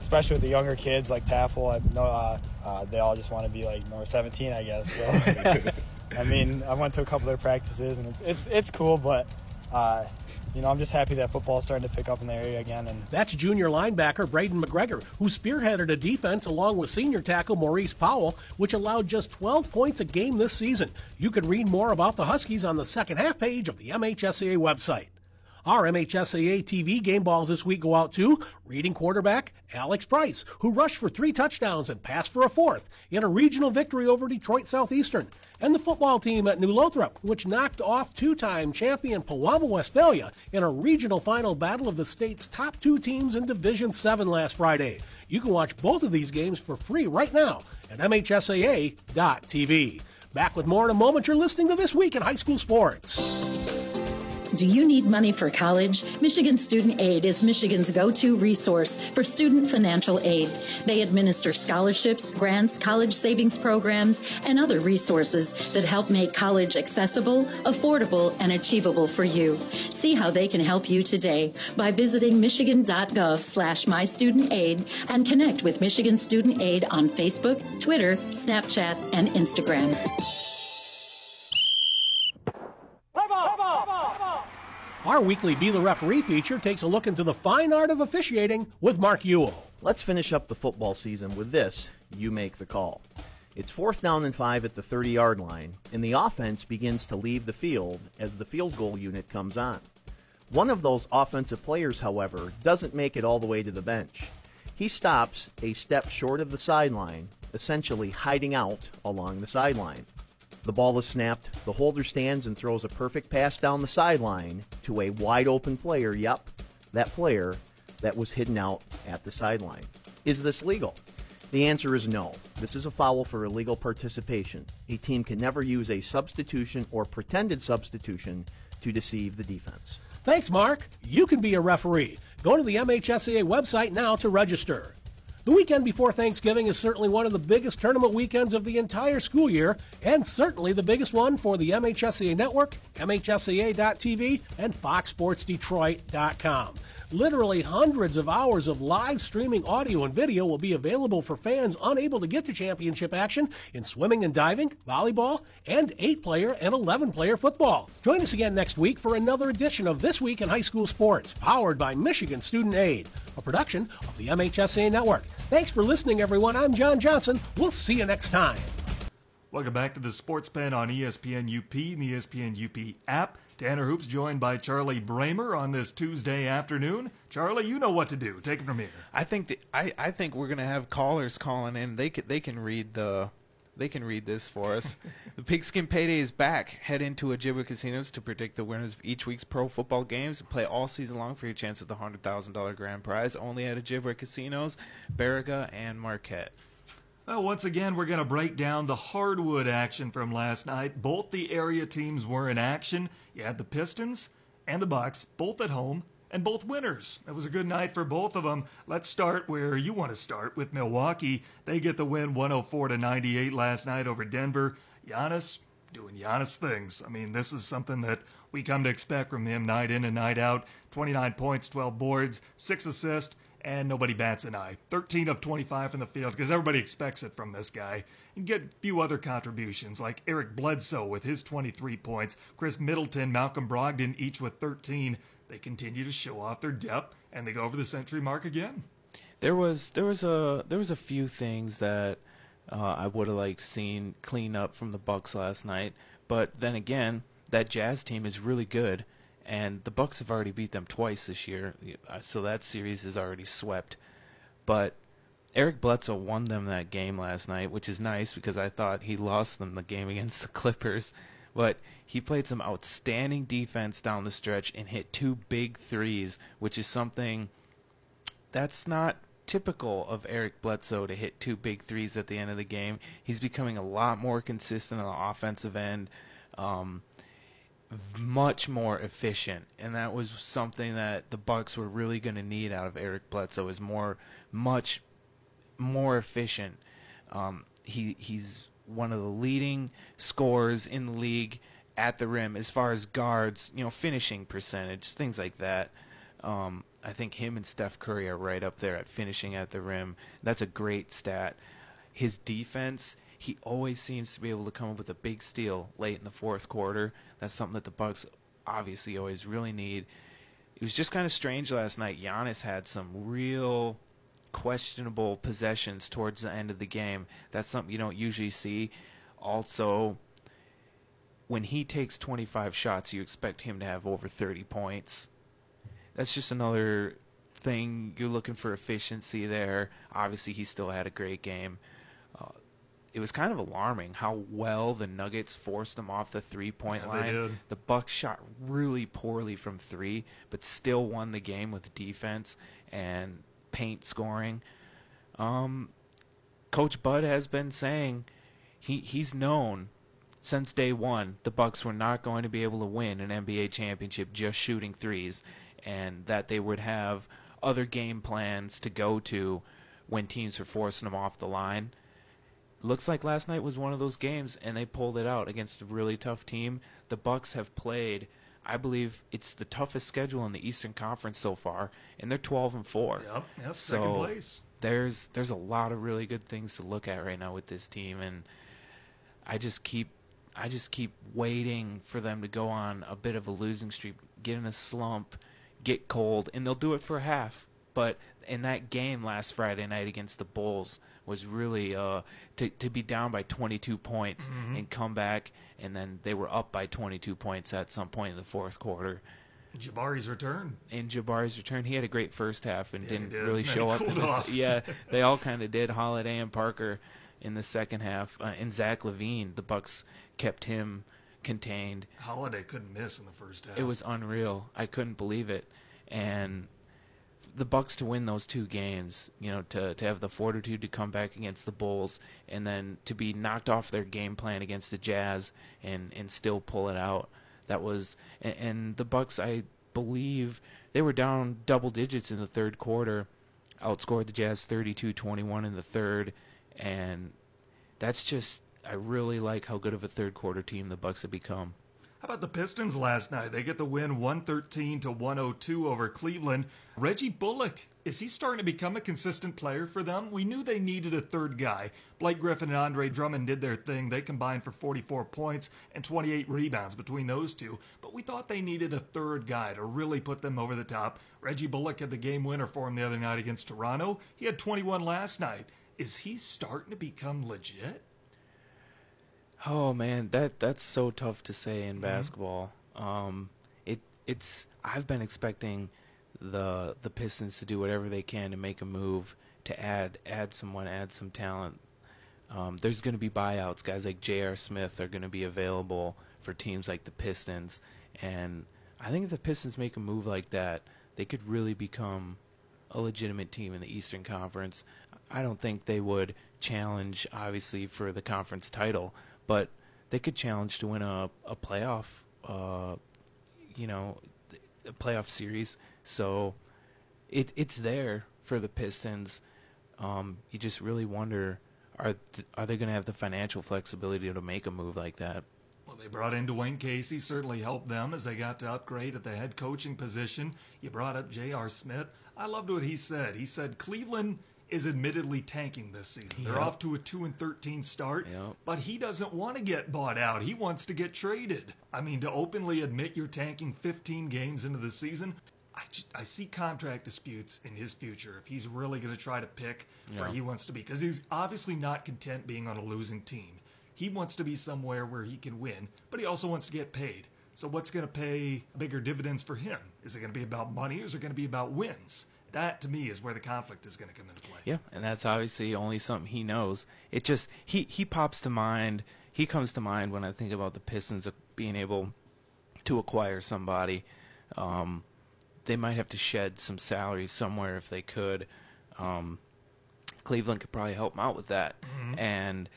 especially with the younger kids like Taffel. I know uh, uh, they all just want to be like number 17, I guess. So, I mean, I went to a couple of their practices, and it's it's, it's cool, but uh, you know, I'm just happy that football is starting to pick up in the area again. And that's junior linebacker Braden McGregor, who spearheaded a defense along with senior tackle Maurice Powell, which allowed just 12 points a game this season. You can read more about the Huskies on the second half page of the MHSAA website. Our MHSAA TV game balls this week go out to reading quarterback Alex Price, who rushed for three touchdowns and passed for a fourth in a regional victory over Detroit Southeastern, and the football team at New Lothrop, which knocked off two-time champion Pewamo Westphalia in a regional final battle of the state's top two teams in Division 7 last Friday. You can watch both of these games for free right now at MHSAA.tv. Back with more in a moment. You're listening to This Week in High School Sports. Do you need money for college? Michigan Student Aid is Michigan's go to resource for student financial aid. They administer scholarships, grants, college savings programs, and other resources that help make college accessible, affordable, and achievable for you. See how they can help you today by visiting michigan.gov slash mystudentaid and connect with Michigan Student Aid on Facebook, Twitter, Snapchat, and Instagram. Our weekly Be the Referee feature takes a look into the fine art of officiating with Mark Uyl. Let's finish up the football season with this You Make the Call. It's fourth down and five at the 30 yard line, and the offense begins to leave the field as the field goal unit comes on. One of those offensive players, however, doesn't make it all the way to the bench. He stops a step short of the sideline, essentially hiding out along the sideline. The ball is snapped. The holder stands and throws a perfect pass down the sideline to a wide open player. Yep, that player that was hidden out at the sideline. Is this legal? The answer is no. This is a foul for illegal participation. A team can never use a substitution or pretended substitution to deceive the defense. Thanks, Mark. You can be a referee. Go to the MHSAA website now to register. The weekend before Thanksgiving is certainly one of the biggest tournament weekends of the entire school year, and certainly the biggest one for the MHSAA Network, MHSAA.tv, and FoxSportsDetroit.com. Literally hundreds of hours of live streaming audio and video will be available for fans unable to get to championship action in swimming and diving, volleyball, and 8 player and 11 player football. Join us again next week for another edition of This Week in High School Sports, powered by Michigan Student Aid, a production of the MHSA Network. Thanks for listening, everyone. I'm John Johnson. We'll see you next time. Welcome back to the Sports Pen on ESPN UP and the ESPN UP app. Tanner Hoops joined by Charlie Bramer on this Tuesday afternoon. Charlie, you know what to do. Take it from here. I think the, I I think we're gonna have callers calling in. They can they can read the they can read this for us. the Pigskin Payday is back. Head into Ojibwa Casinos to predict the winners of each week's pro football games and play all season long for your chance at the hundred thousand dollar grand prize. Only at Ojibwa Casinos, Baraga, and Marquette. Well, once again, we're going to break down the hardwood action from last night. Both the area teams were in action. You had the Pistons and the Bucks, both at home, and both winners. It was a good night for both of them. Let's start where you want to start with Milwaukee. They get the win 104 to 98 last night over Denver. Giannis doing Giannis things. I mean, this is something that we come to expect from him night in and night out. 29 points, 12 boards, 6 assists and nobody bats an eye. 13 of 25 from the field because everybody expects it from this guy. You get a few other contributions like Eric Bledsoe with his 23 points, Khris Middleton, Malcolm Brogdon each with 13. They continue to show off their depth and they go over the century mark again. There was there was a there was a few things that uh, I would have liked seen clean up from the Bucks last night, but then again, that Jazz team is really good and the Bucks have already beat them twice this year, uh, so that series is already swept. But Eric Bledsoe won them that game last night, which is nice because I thought he lost them the game against the Clippers. But he played some outstanding defense down the stretch and hit two big threes, which is something that's not typical of Eric Bledsoe to hit two big threes at the end of the game. He's becoming a lot more consistent on the offensive end. Um, much more efficient, and that was something that the Bucks were really going to need out of Eric Bledsoe is more, much more efficient. Um, he he's one of the leading scorers in the league at the rim as far as guards, you know, finishing percentage, things like that. Um, I think him and Steph Curry are right up there at finishing at the rim. That's a great stat. His defense he always seems to be able to come up with a big steal late in the fourth quarter. That's something that the Bucks obviously always really need. It was just kind of strange last night. Giannis had some real questionable possessions towards the end of the game. That's something you don't usually see. Also, when he takes 25 shots, you expect him to have over 30 points. That's just another thing. You're looking for efficiency there. Obviously, he still had a great game uh, it was kind of alarming how well the Nuggets forced them off the three point yeah, line. The Bucks shot really poorly from three, but still won the game with defense and paint scoring. Um, Coach Bud has been saying he he's known since day one the Bucks were not going to be able to win an NBA championship just shooting threes, and that they would have other game plans to go to when teams were forcing them off the line looks like last night was one of those games and they pulled it out against a really tough team. The Bucks have played I believe it's the toughest schedule in the Eastern Conference so far, and they're 12 and 4. Yep, yep so second place. There's there's a lot of really good things to look at right now with this team and I just keep I just keep waiting for them to go on a bit of a losing streak, get in a slump, get cold, and they'll do it for half. But in that game last Friday night against the Bulls, was really uh, to to be down by 22 points mm-hmm. and come back, and then they were up by 22 points at some point in the fourth quarter. Jabari's return. In Jabari's return, he had a great first half and yeah, didn't did. really and show up. In this, yeah, they all kind of did. Holiday and Parker in the second half, uh, and Zach LaVine. the Bucks kept him contained. Holiday couldn't miss in the first half. It was unreal. I couldn't believe it, and the Bucks to win those two games, you know, to to have the fortitude to come back against the Bulls and then to be knocked off their game plan against the Jazz and and still pull it out. That was and, and the Bucks I believe they were down double digits in the third quarter, outscored the Jazz 32-21 in the third, and that's just I really like how good of a third quarter team the Bucks have become. How about the Pistons last night? They get the win 113 to 102 over Cleveland. Reggie Bullock, is he starting to become a consistent player for them? We knew they needed a third guy. Blake Griffin and Andre Drummond did their thing. They combined for 44 points and 28 rebounds between those two. But we thought they needed a third guy to really put them over the top. Reggie Bullock had the game winner for him the other night against Toronto. He had 21 last night. Is he starting to become legit? Oh man, that that's so tough to say in mm-hmm. basketball. Um, it it's I've been expecting the the Pistons to do whatever they can to make a move to add add someone, add some talent. Um, there's going to be buyouts. Guys like J.R. Smith are going to be available for teams like the Pistons, and I think if the Pistons make a move like that, they could really become a legitimate team in the Eastern Conference. I don't think they would challenge, obviously, for the conference title, but they could challenge to win a a playoff, uh, you know, a playoff series. So it it's there for the Pistons. Um, you just really wonder are th- are they going to have the financial flexibility to make a move like that? Well, they brought in Dwane Casey, certainly helped them as they got to upgrade at the head coaching position. You brought up J.R. Smith. I loved what he said. He said Cleveland is admittedly tanking this season. They're off to a 2 and 13 start, yep. but he doesn't want to get bought out. He wants to get traded. I mean, to openly admit you're tanking 15 games into the season, I, just, I see contract disputes in his future if he's really going to try to pick yeah. where he wants to be because he's obviously not content being on a losing team. He wants to be somewhere where he can win, but he also wants to get paid. So what's going to pay bigger dividends for him? Is it going to be about money or is it going to be about wins? That to me is where the conflict is going to come into play. Yeah, and that's obviously only something he knows. It just he he pops to mind. He comes to mind when I think about the Pistons being able to acquire somebody. Um, they might have to shed some salary somewhere if they could. Um, Cleveland could probably help him out with that, mm-hmm. and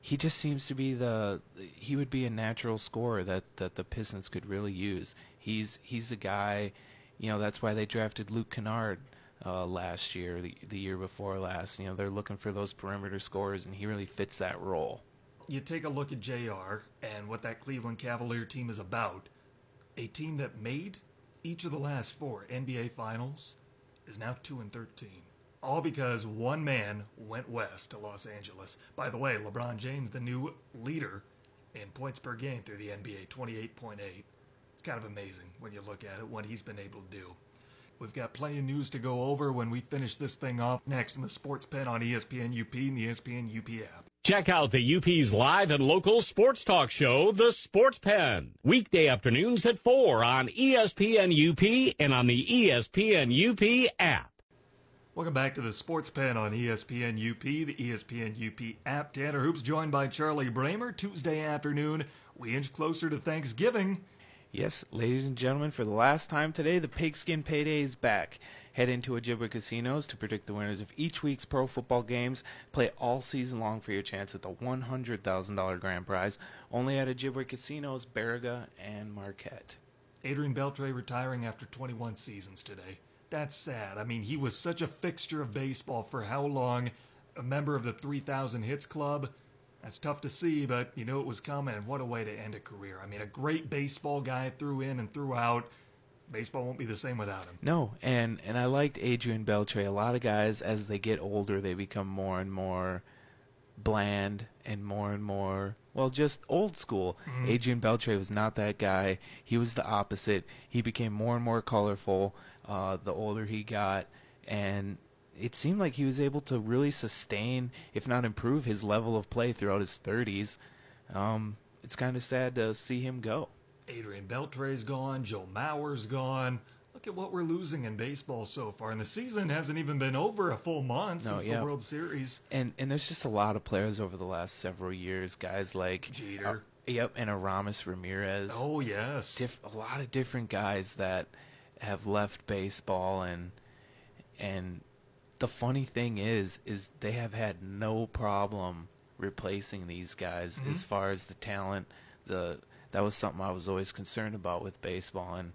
he just seems to be the he would be a natural scorer that that the Pistons could really use. He's he's a guy, you know. That's why they drafted Luke Kennard uh, last year, the, the year before last. You know, they're looking for those perimeter scores, and he really fits that role. You take a look at JR and what that Cleveland Cavalier team is about. A team that made each of the last four NBA Finals is now 2 and 13. All because one man went west to Los Angeles. By the way, LeBron James, the new leader in points per game through the NBA, 28.8. It's kind of amazing when you look at it, what he's been able to do. We've got plenty of news to go over when we finish this thing off next in the Sports Pen on ESPN UP and the ESPN UP app. Check out the UP's live and local sports talk show, The Sports Pen, weekday afternoons at 4 on ESPN UP and on the ESPN UP app. Welcome back to the Sports Pen on ESPN UP, the ESPN UP app. Tanner Hoops joined by Charlie Bramer. Tuesday afternoon, we inch closer to Thanksgiving. Yes, ladies and gentlemen, for the last time today, the Pigskin Payday is back. Head into Ojibwa Casinos to predict the winners of each week's pro football games. Play all season long for your chance at the $100,000 grand prize. Only at Ojibwa Casinos, Baraga, and Marquette. Adrian Beltre retiring after 21 seasons today. That's sad. I mean, he was such a fixture of baseball for how long? A member of the 3,000 Hits Club that's tough to see, but you know it was coming, and what a way to end a career. I mean, a great baseball guy through in and through out. Baseball won't be the same without him. No, and and I liked Adrian Beltre. A lot of guys, as they get older, they become more and more bland and more and more well just old school mm-hmm. adrian beltre was not that guy he was the opposite he became more and more colorful uh, the older he got and it seemed like he was able to really sustain, if not improve, his level of play throughout his 30s. Um, it's kind of sad to see him go. Adrian Beltre's gone. Joe Mauer's gone. Look at what we're losing in baseball so far, and the season hasn't even been over a full month no, since yeah. the World Series. And and there's just a lot of players over the last several years, guys like Jeter. Uh, yep, and Aramis Ramirez. Oh yes, Dif- a lot of different guys that have left baseball and and the funny thing is, is they have had no problem replacing these guys mm-hmm. as far as the talent. The that was something I was always concerned about with baseball, and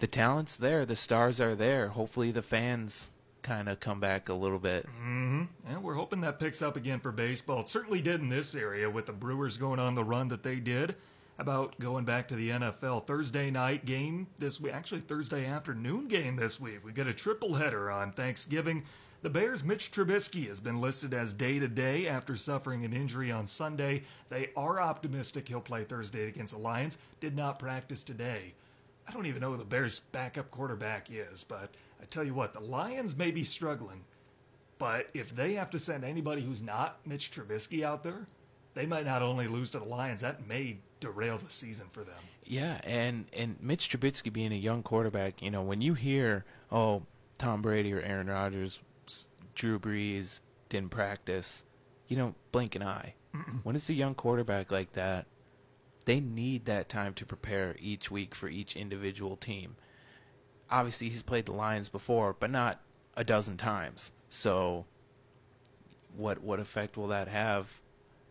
the talent's there, the stars are there. Hopefully, the fans kind of come back a little bit. And we're hoping that picks up again for baseball. It certainly did in this area with the Brewers going on the run that they did. About going back to the NFL Thursday night game this week, actually Thursday afternoon game this week. We get a triple header on Thanksgiving. The Bears' Mitch Trubisky has been listed as day to day after suffering an injury on Sunday. They are optimistic he'll play Thursday against the Lions. Did not practice today. I don't even know who the Bears' backup quarterback is, but I tell you what, the Lions may be struggling. But if they have to send anybody who's not Mitch Trubisky out there, they might not only lose to the Lions, that may derail the season for them. Yeah, and and Mitch Trubisky being a young quarterback, you know, when you hear, oh, Tom Brady or Aaron Rodgers, Drew Brees didn't practice, you don't blink an eye. When it's a young quarterback like that, they need that time to prepare each week for each individual team. Obviously, he's played the Lions before, but not a dozen times. So, what what effect will that have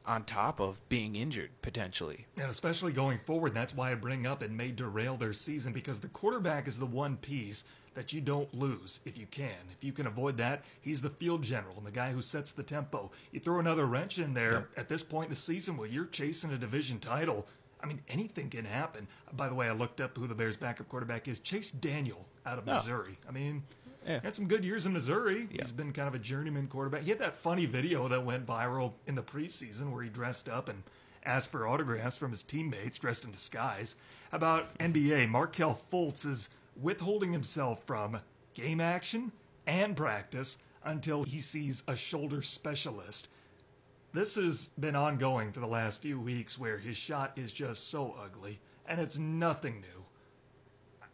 on top of being injured potentially? And especially going forward, that's why I bring up it may derail their season because the quarterback is the one piece that you don't lose if you can. If you can avoid that, he's the field general and the guy who sets the tempo. You throw another wrench in there at this point in the season where you're chasing a division title. I mean, anything can happen. By the way, I looked up who the Bears' backup quarterback is Chase Daniel out of oh. Missouri. I mean, Yeah. had some good years in Missouri. Yeah. He's been kind of a journeyman quarterback. He had that funny video that went viral in the preseason where he dressed up and asked for autographs from his teammates dressed in disguise. About NBA, Markelle Fultz is withholding himself from game action and practice until he sees a shoulder specialist. This has been ongoing for the last few weeks where his shot is just so ugly, and it's nothing new.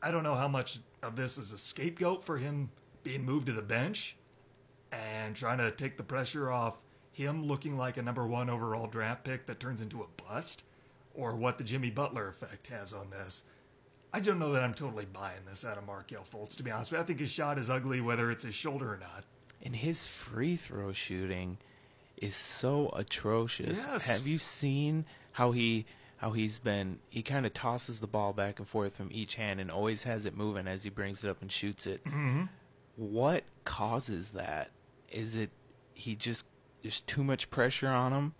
I don't know how much of this is a scapegoat for him being moved to the bench and trying to take the pressure off him looking like a number one overall draft pick that turns into a bust, or what the Jimmy Butler effect has on this. I don't know that I'm totally buying this out of Markelle Fultz, to be honest with you. I think his shot is ugly whether it's his shoulder or not. And his free throw shooting is so atrocious. Yes. Have you seen how he how he's been he kind of tosses the ball back and forth from each hand and always has it moving as he brings it up and shoots it. Mm-hmm. What causes that? Is it he just there's too much pressure on him?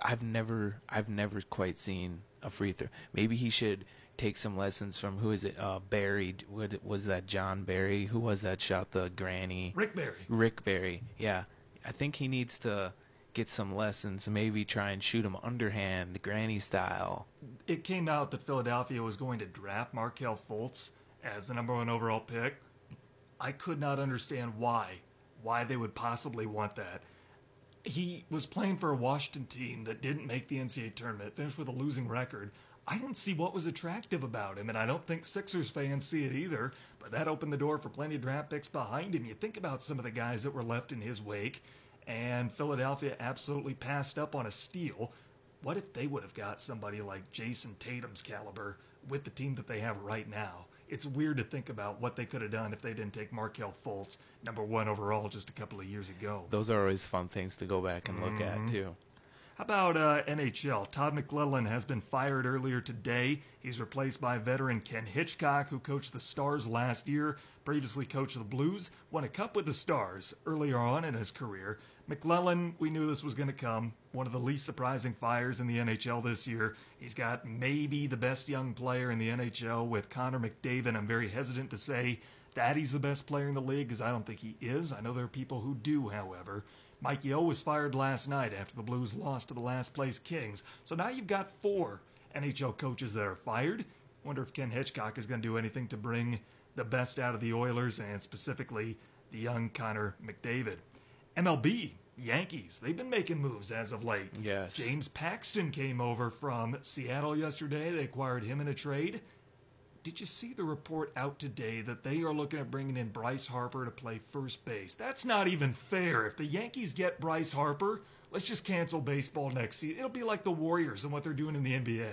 I've never I've never quite seen a free throw. Maybe he should take some lessons from who is it? Uh, Barry. What was that? John Barry. Who was that? Shot the granny. Rick Barry. Rick Barry. Yeah, I think he needs to get some lessons. Maybe try and shoot him underhand, granny style. It came out that Philadelphia was going to draft Markelle Fultz as the number one overall pick. I could not understand why. Why they would possibly want that. He was playing for a Washington team that didn't make the NCAA tournament, finished with a losing record. I didn't see what was attractive about him, and I don't think Sixers fans see it either. But that opened the door for plenty of draft picks behind him. You think about some of the guys that were left in his wake, and Philadelphia absolutely passed up on a steal. What if they would have got somebody like Jayson Tatum's caliber with the team that they have right now? It's weird to think about what they could have done if they didn't take Markelle Fultz, number one overall, just a couple of years ago. Those are always fun things to go back and look Mm-hmm. at too. How about uh, NHL? Todd McLellan has been fired earlier today. He's replaced by veteran Ken Hitchcock, who coached the Stars last year, previously coached the Blues, won a cup with the Stars earlier on in his career. McLellan, we knew this was going to come. One of the least surprising fires in the NHL this year. He's got maybe the best young player in the NHL with Connor McDavid. I'm very hesitant to say that he's the best player in the league because I don't think he is. I know there are people who do, however. Mike Yeo was fired last night after the Blues lost to the last place Kings. So now you've got four NHL coaches that are fired. Wonder if Ken Hitchcock is going to do anything to bring the best out of the Oilers and specifically the young Connor McDavid. MLB, Yankees, they've been making moves as of late. Yes. James Paxton came over from Seattle yesterday. They acquired him in a trade. Did you see the report out today that they are looking at bringing in Bryce Harper to play first base? That's not even fair. If the Yankees get Bryce Harper, let's just cancel baseball next season. It'll be like the Warriors and what they're doing in the NBA.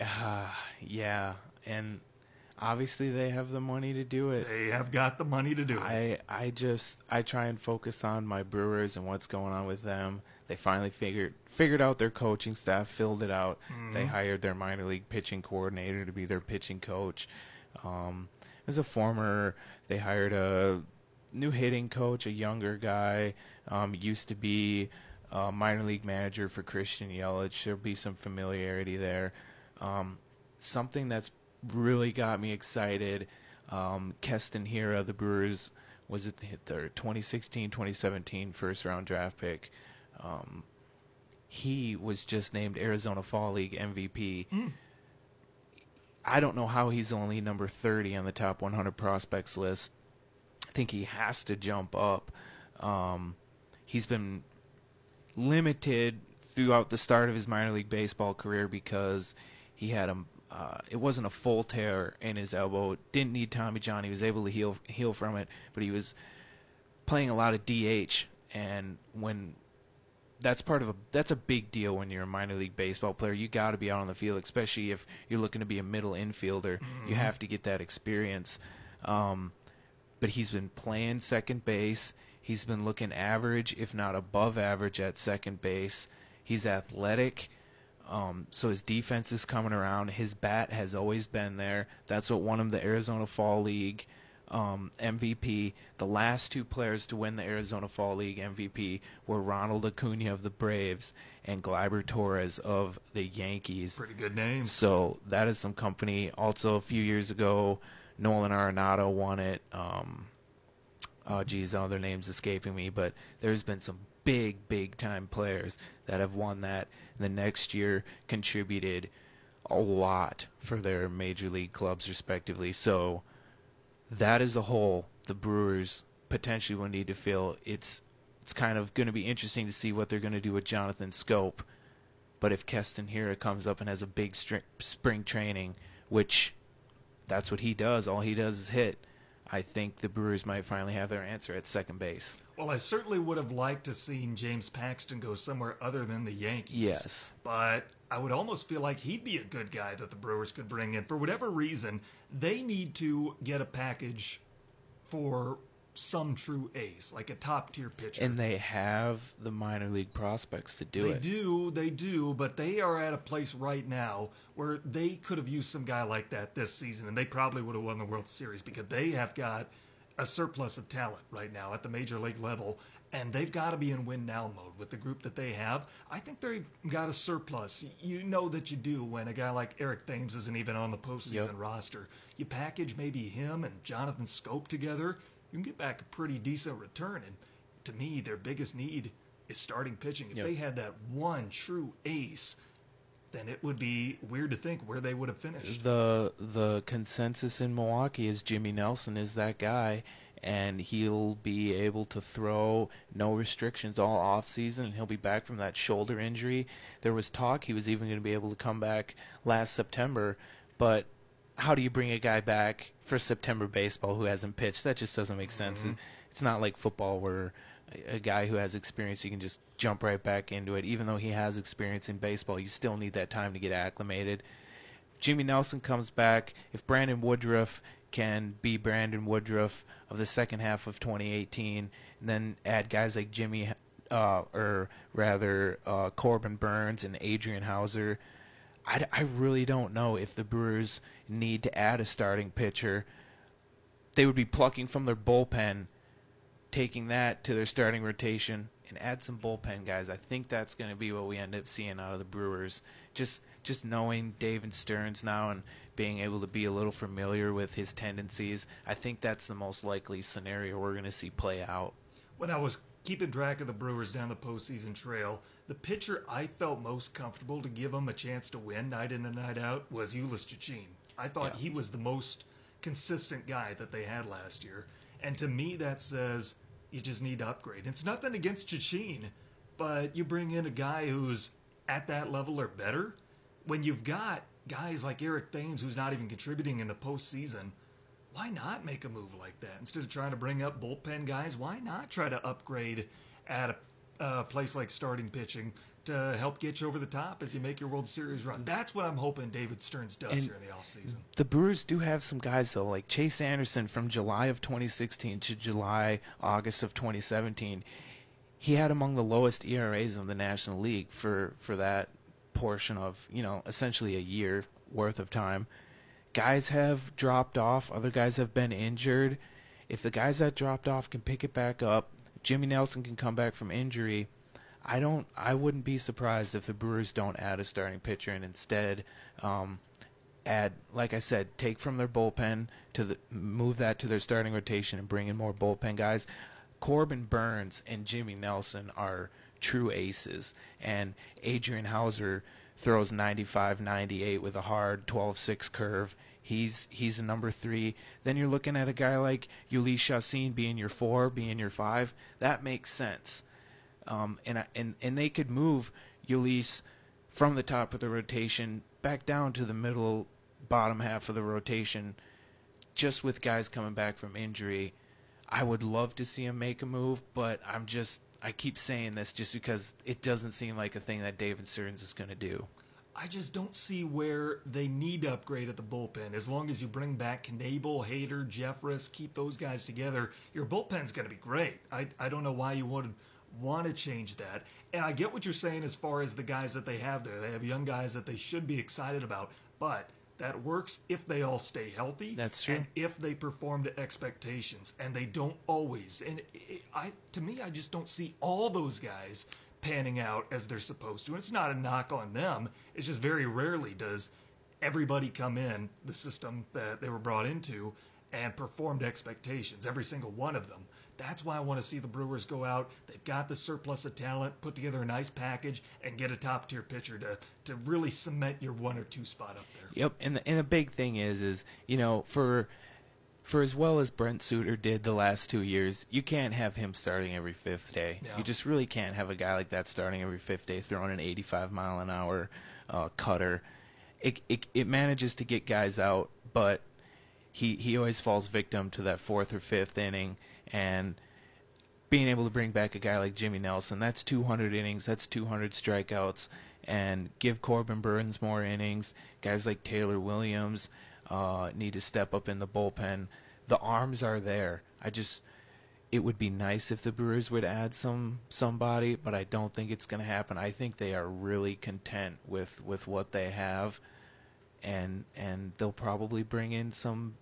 Uh, yeah, and obviously they have the money to do it. They have got the money to do it. I I just I try and focus on my Brewers and what's going on with them. They finally figured figured out their coaching staff, filled it out. They hired their minor league pitching coordinator to be their pitching coach. Um, as a former, they hired a new hitting coach, a younger guy. Um, used to be a minor league manager for Christian Yelich. There'll be some familiarity there. Um, something that's really got me excited. Um, Keston Hiura, the Brewers, was it their 2016 2017 first round draft pick. Um, he was just named Arizona Fall League MVP. I don't know how he's only number 30 on the top 100 prospects list. I think he has to jump up. Um, he's been limited throughout the start of his minor league baseball career because he had a uh, it wasn't a full tear in his elbow. Didn't need Tommy John. He was able to heal heal from it, but he was playing a lot of DH. And when that's part of a that's a big deal when you're a minor league baseball player. You got to be out on the field, especially if you're looking to be a middle infielder. You have to get that experience. Um, but he's been playing second base. He's been looking average, if not above average, at second base. He's athletic. Um, so his defense is coming around. His bat has always been there. That's what won him the Arizona Fall League um, MVP. The last two players to win the Arizona Fall League MVP were Ronald Acuna of the Braves and Gleyber Torres of the Yankees. Pretty good names. So that is some company. Also, a few years ago, Nolan Arenado won it. Um, oh, geez, all their names escaping me, but there's been some big, big time players that have won that. The next year contributed a lot for their major league clubs, respectively. So that as a whole, the Brewers potentially will need to fill. It's it's kind of going to be interesting to see what they're going to do with Jonathan Schoop. But if Keston Hiura comes up and has a big spring training, which that's what he does, all he does is hit. I think the Brewers might finally have their answer at second base. Well, I certainly would have liked to seen James Paxton go somewhere other than the Yankees. Yes. But I would almost feel like he'd be a good guy that the Brewers could bring in. For whatever reason, they need to get a package for some true ace, like a top tier pitcher. And they have the minor league prospects to do They it. They do, they do, but they are at a place right now where they could have used some guy like that this season, and they probably would have won the World Series because they have got a surplus of talent right now at the major league level, and they've got to be in win now mode with the group that they have. I think they've got a surplus. You know that you do when a guy like Eric Thames isn't even on the postseason Yep. roster. You package maybe him and Jonathan Schoop together, you can get back a pretty decent return. And to me, their biggest need is starting pitching. If Yep. they had that one true ace, then it would be weird to think where they would have finished. the the consensus in Milwaukee is Jimmy Nelson is that guy and he'll be able to throw no restrictions all off season and he'll be back from that shoulder injury. There was talk he was even going to be able to come back last September, but how do you bring a guy back for September baseball who hasn't pitched? That just doesn't make sense. It- It's not like football where a- a guy who has experience you can just jump right back into it. Even though he has experience in baseball, you still need that time to get acclimated. Jimmy Nelson comes back, if Brandon Woodruff can be Brandon Woodruff of the second half of 2018, and then add guys like Jimmy, uh, or rather uh, Corbin Burnes and Adrian Houser, I, I really don't know if the Brewers need to add a starting pitcher. They would be plucking from their bullpen, taking that to their starting rotation, and add some bullpen guys. I think that's going to be what we end up seeing out of the Brewers. Just just knowing David Stearns now and being able to be a little familiar with his tendencies, I think that's the most likely scenario we're going to see play out. When I was keeping track of the Brewers down the postseason trail, the pitcher I felt most comfortable to give him a chance to win night in and night out was Jhoulys Chacin. I thought Yeah. he was the most consistent guy that they had last year. And to me, that says you just need to upgrade. It's nothing against Chacin, but you bring in a guy who's at that level or better. When you've got guys like Eric Thames, who's not even contributing in the postseason, why not make a move like that instead of trying to bring up bullpen guys? Why not try to upgrade at a uh, place like starting pitching to help get you over the top as you make your World Series run? That's what I'm hoping David Stearns does And- here in the offseason. The Brewers do have some guys though, like Chase Anderson from July of 2016 to July August of 2017. he had among the lowest ERAs of the National League for for that portion of you know essentially a year worth of time. Guys have dropped off. Other guys have been injured. If the guys that dropped off can pick it back up, Jimmy Nelson can come back from injury. I don't. I wouldn't be surprised if the Brewers don't add a starting pitcher and instead um, add, like I said, take from their bullpen to the, move that to their starting rotation and bring in more bullpen guys. Corbin Burnes and Jimmy Nelson are true aces, and Adrian Houser throws 95 98 with a hard 12 6 curve. He's he's a number three. Then you're looking at a guy like Jhoulys Chacin being your four, being your five. That makes sense. Um, and and and they could move Jhoulys from the top of the rotation back down to the middle bottom half of the rotation, just with guys coming back from injury. I would love to see him make a move, but I'm just I keep saying this just because it doesn't seem like a thing that David Stearns is going to do. I just don't see where they need to upgrade at the bullpen. As long as you bring back Knebel, Hader, Jeffress, keep those guys together, your bullpen's going to be great. I, I don't know why you would want to change that. And I get what you're saying as far as the guys that they have there. They have young guys that they should be excited about, but that works if they all stay healthy. That's true. And if they perform to expectations, and they don't always. And it, I, to me, I just don't see all those guys panning out as they're supposed to. And it's not a knock on them. It's just very rarely does everybody come in the system that they were brought into and perform to expectations. Every single one of them. That's why I want to see the Brewers go out. They've got the surplus of talent, put together a nice package, and get a top tier pitcher to to really cement your one or two spot up there. Yep, and the, and the big thing is is you know for for as well as Brent Suter did the last two years, you can't have him starting every fifth day. No. You just really can't have a guy like that starting every fifth day, throwing an 85 mile an hour uh, cutter. It, it it manages to get guys out, but he he always falls victim to that fourth or fifth inning and being able to bring back a guy like Jimmy Nelson, that's 200 innings, that's 200 strikeouts, and give Corbin Burnes more innings. Guys like Taylor Williams uh, need to step up in the bullpen. The arms are there. I just, it would be nice if the Brewers would add some somebody, but I don't think it's going to happen. I think they are really content with with what they have, and and they'll probably bring in some,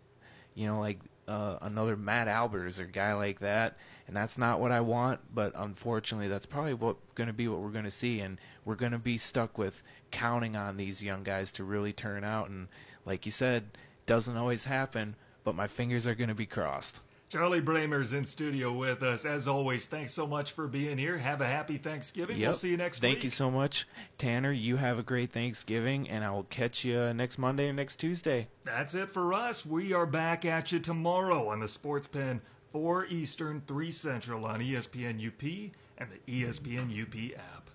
you know, like uh, another Matt Albers or guy like that, and that's not what I want. But unfortunately, that's probably what going to be what we're going to see, and we're going to be stuck with counting on these young guys to really turn out. And like you said, doesn't always happen, but my fingers are going to be crossed. Charlie Bramer's in studio with us. As always, thanks so much for being here. Have a happy Thanksgiving. Yep. We'll see you next Thank week. Thank you so much, Tanner. You have a great Thanksgiving, and I will catch you uh, next Monday or next Tuesday. That's it for us. We are back at you tomorrow on the Sports Pen, 4 Eastern, 3 Central on ESPN UP and the ESPN UP app.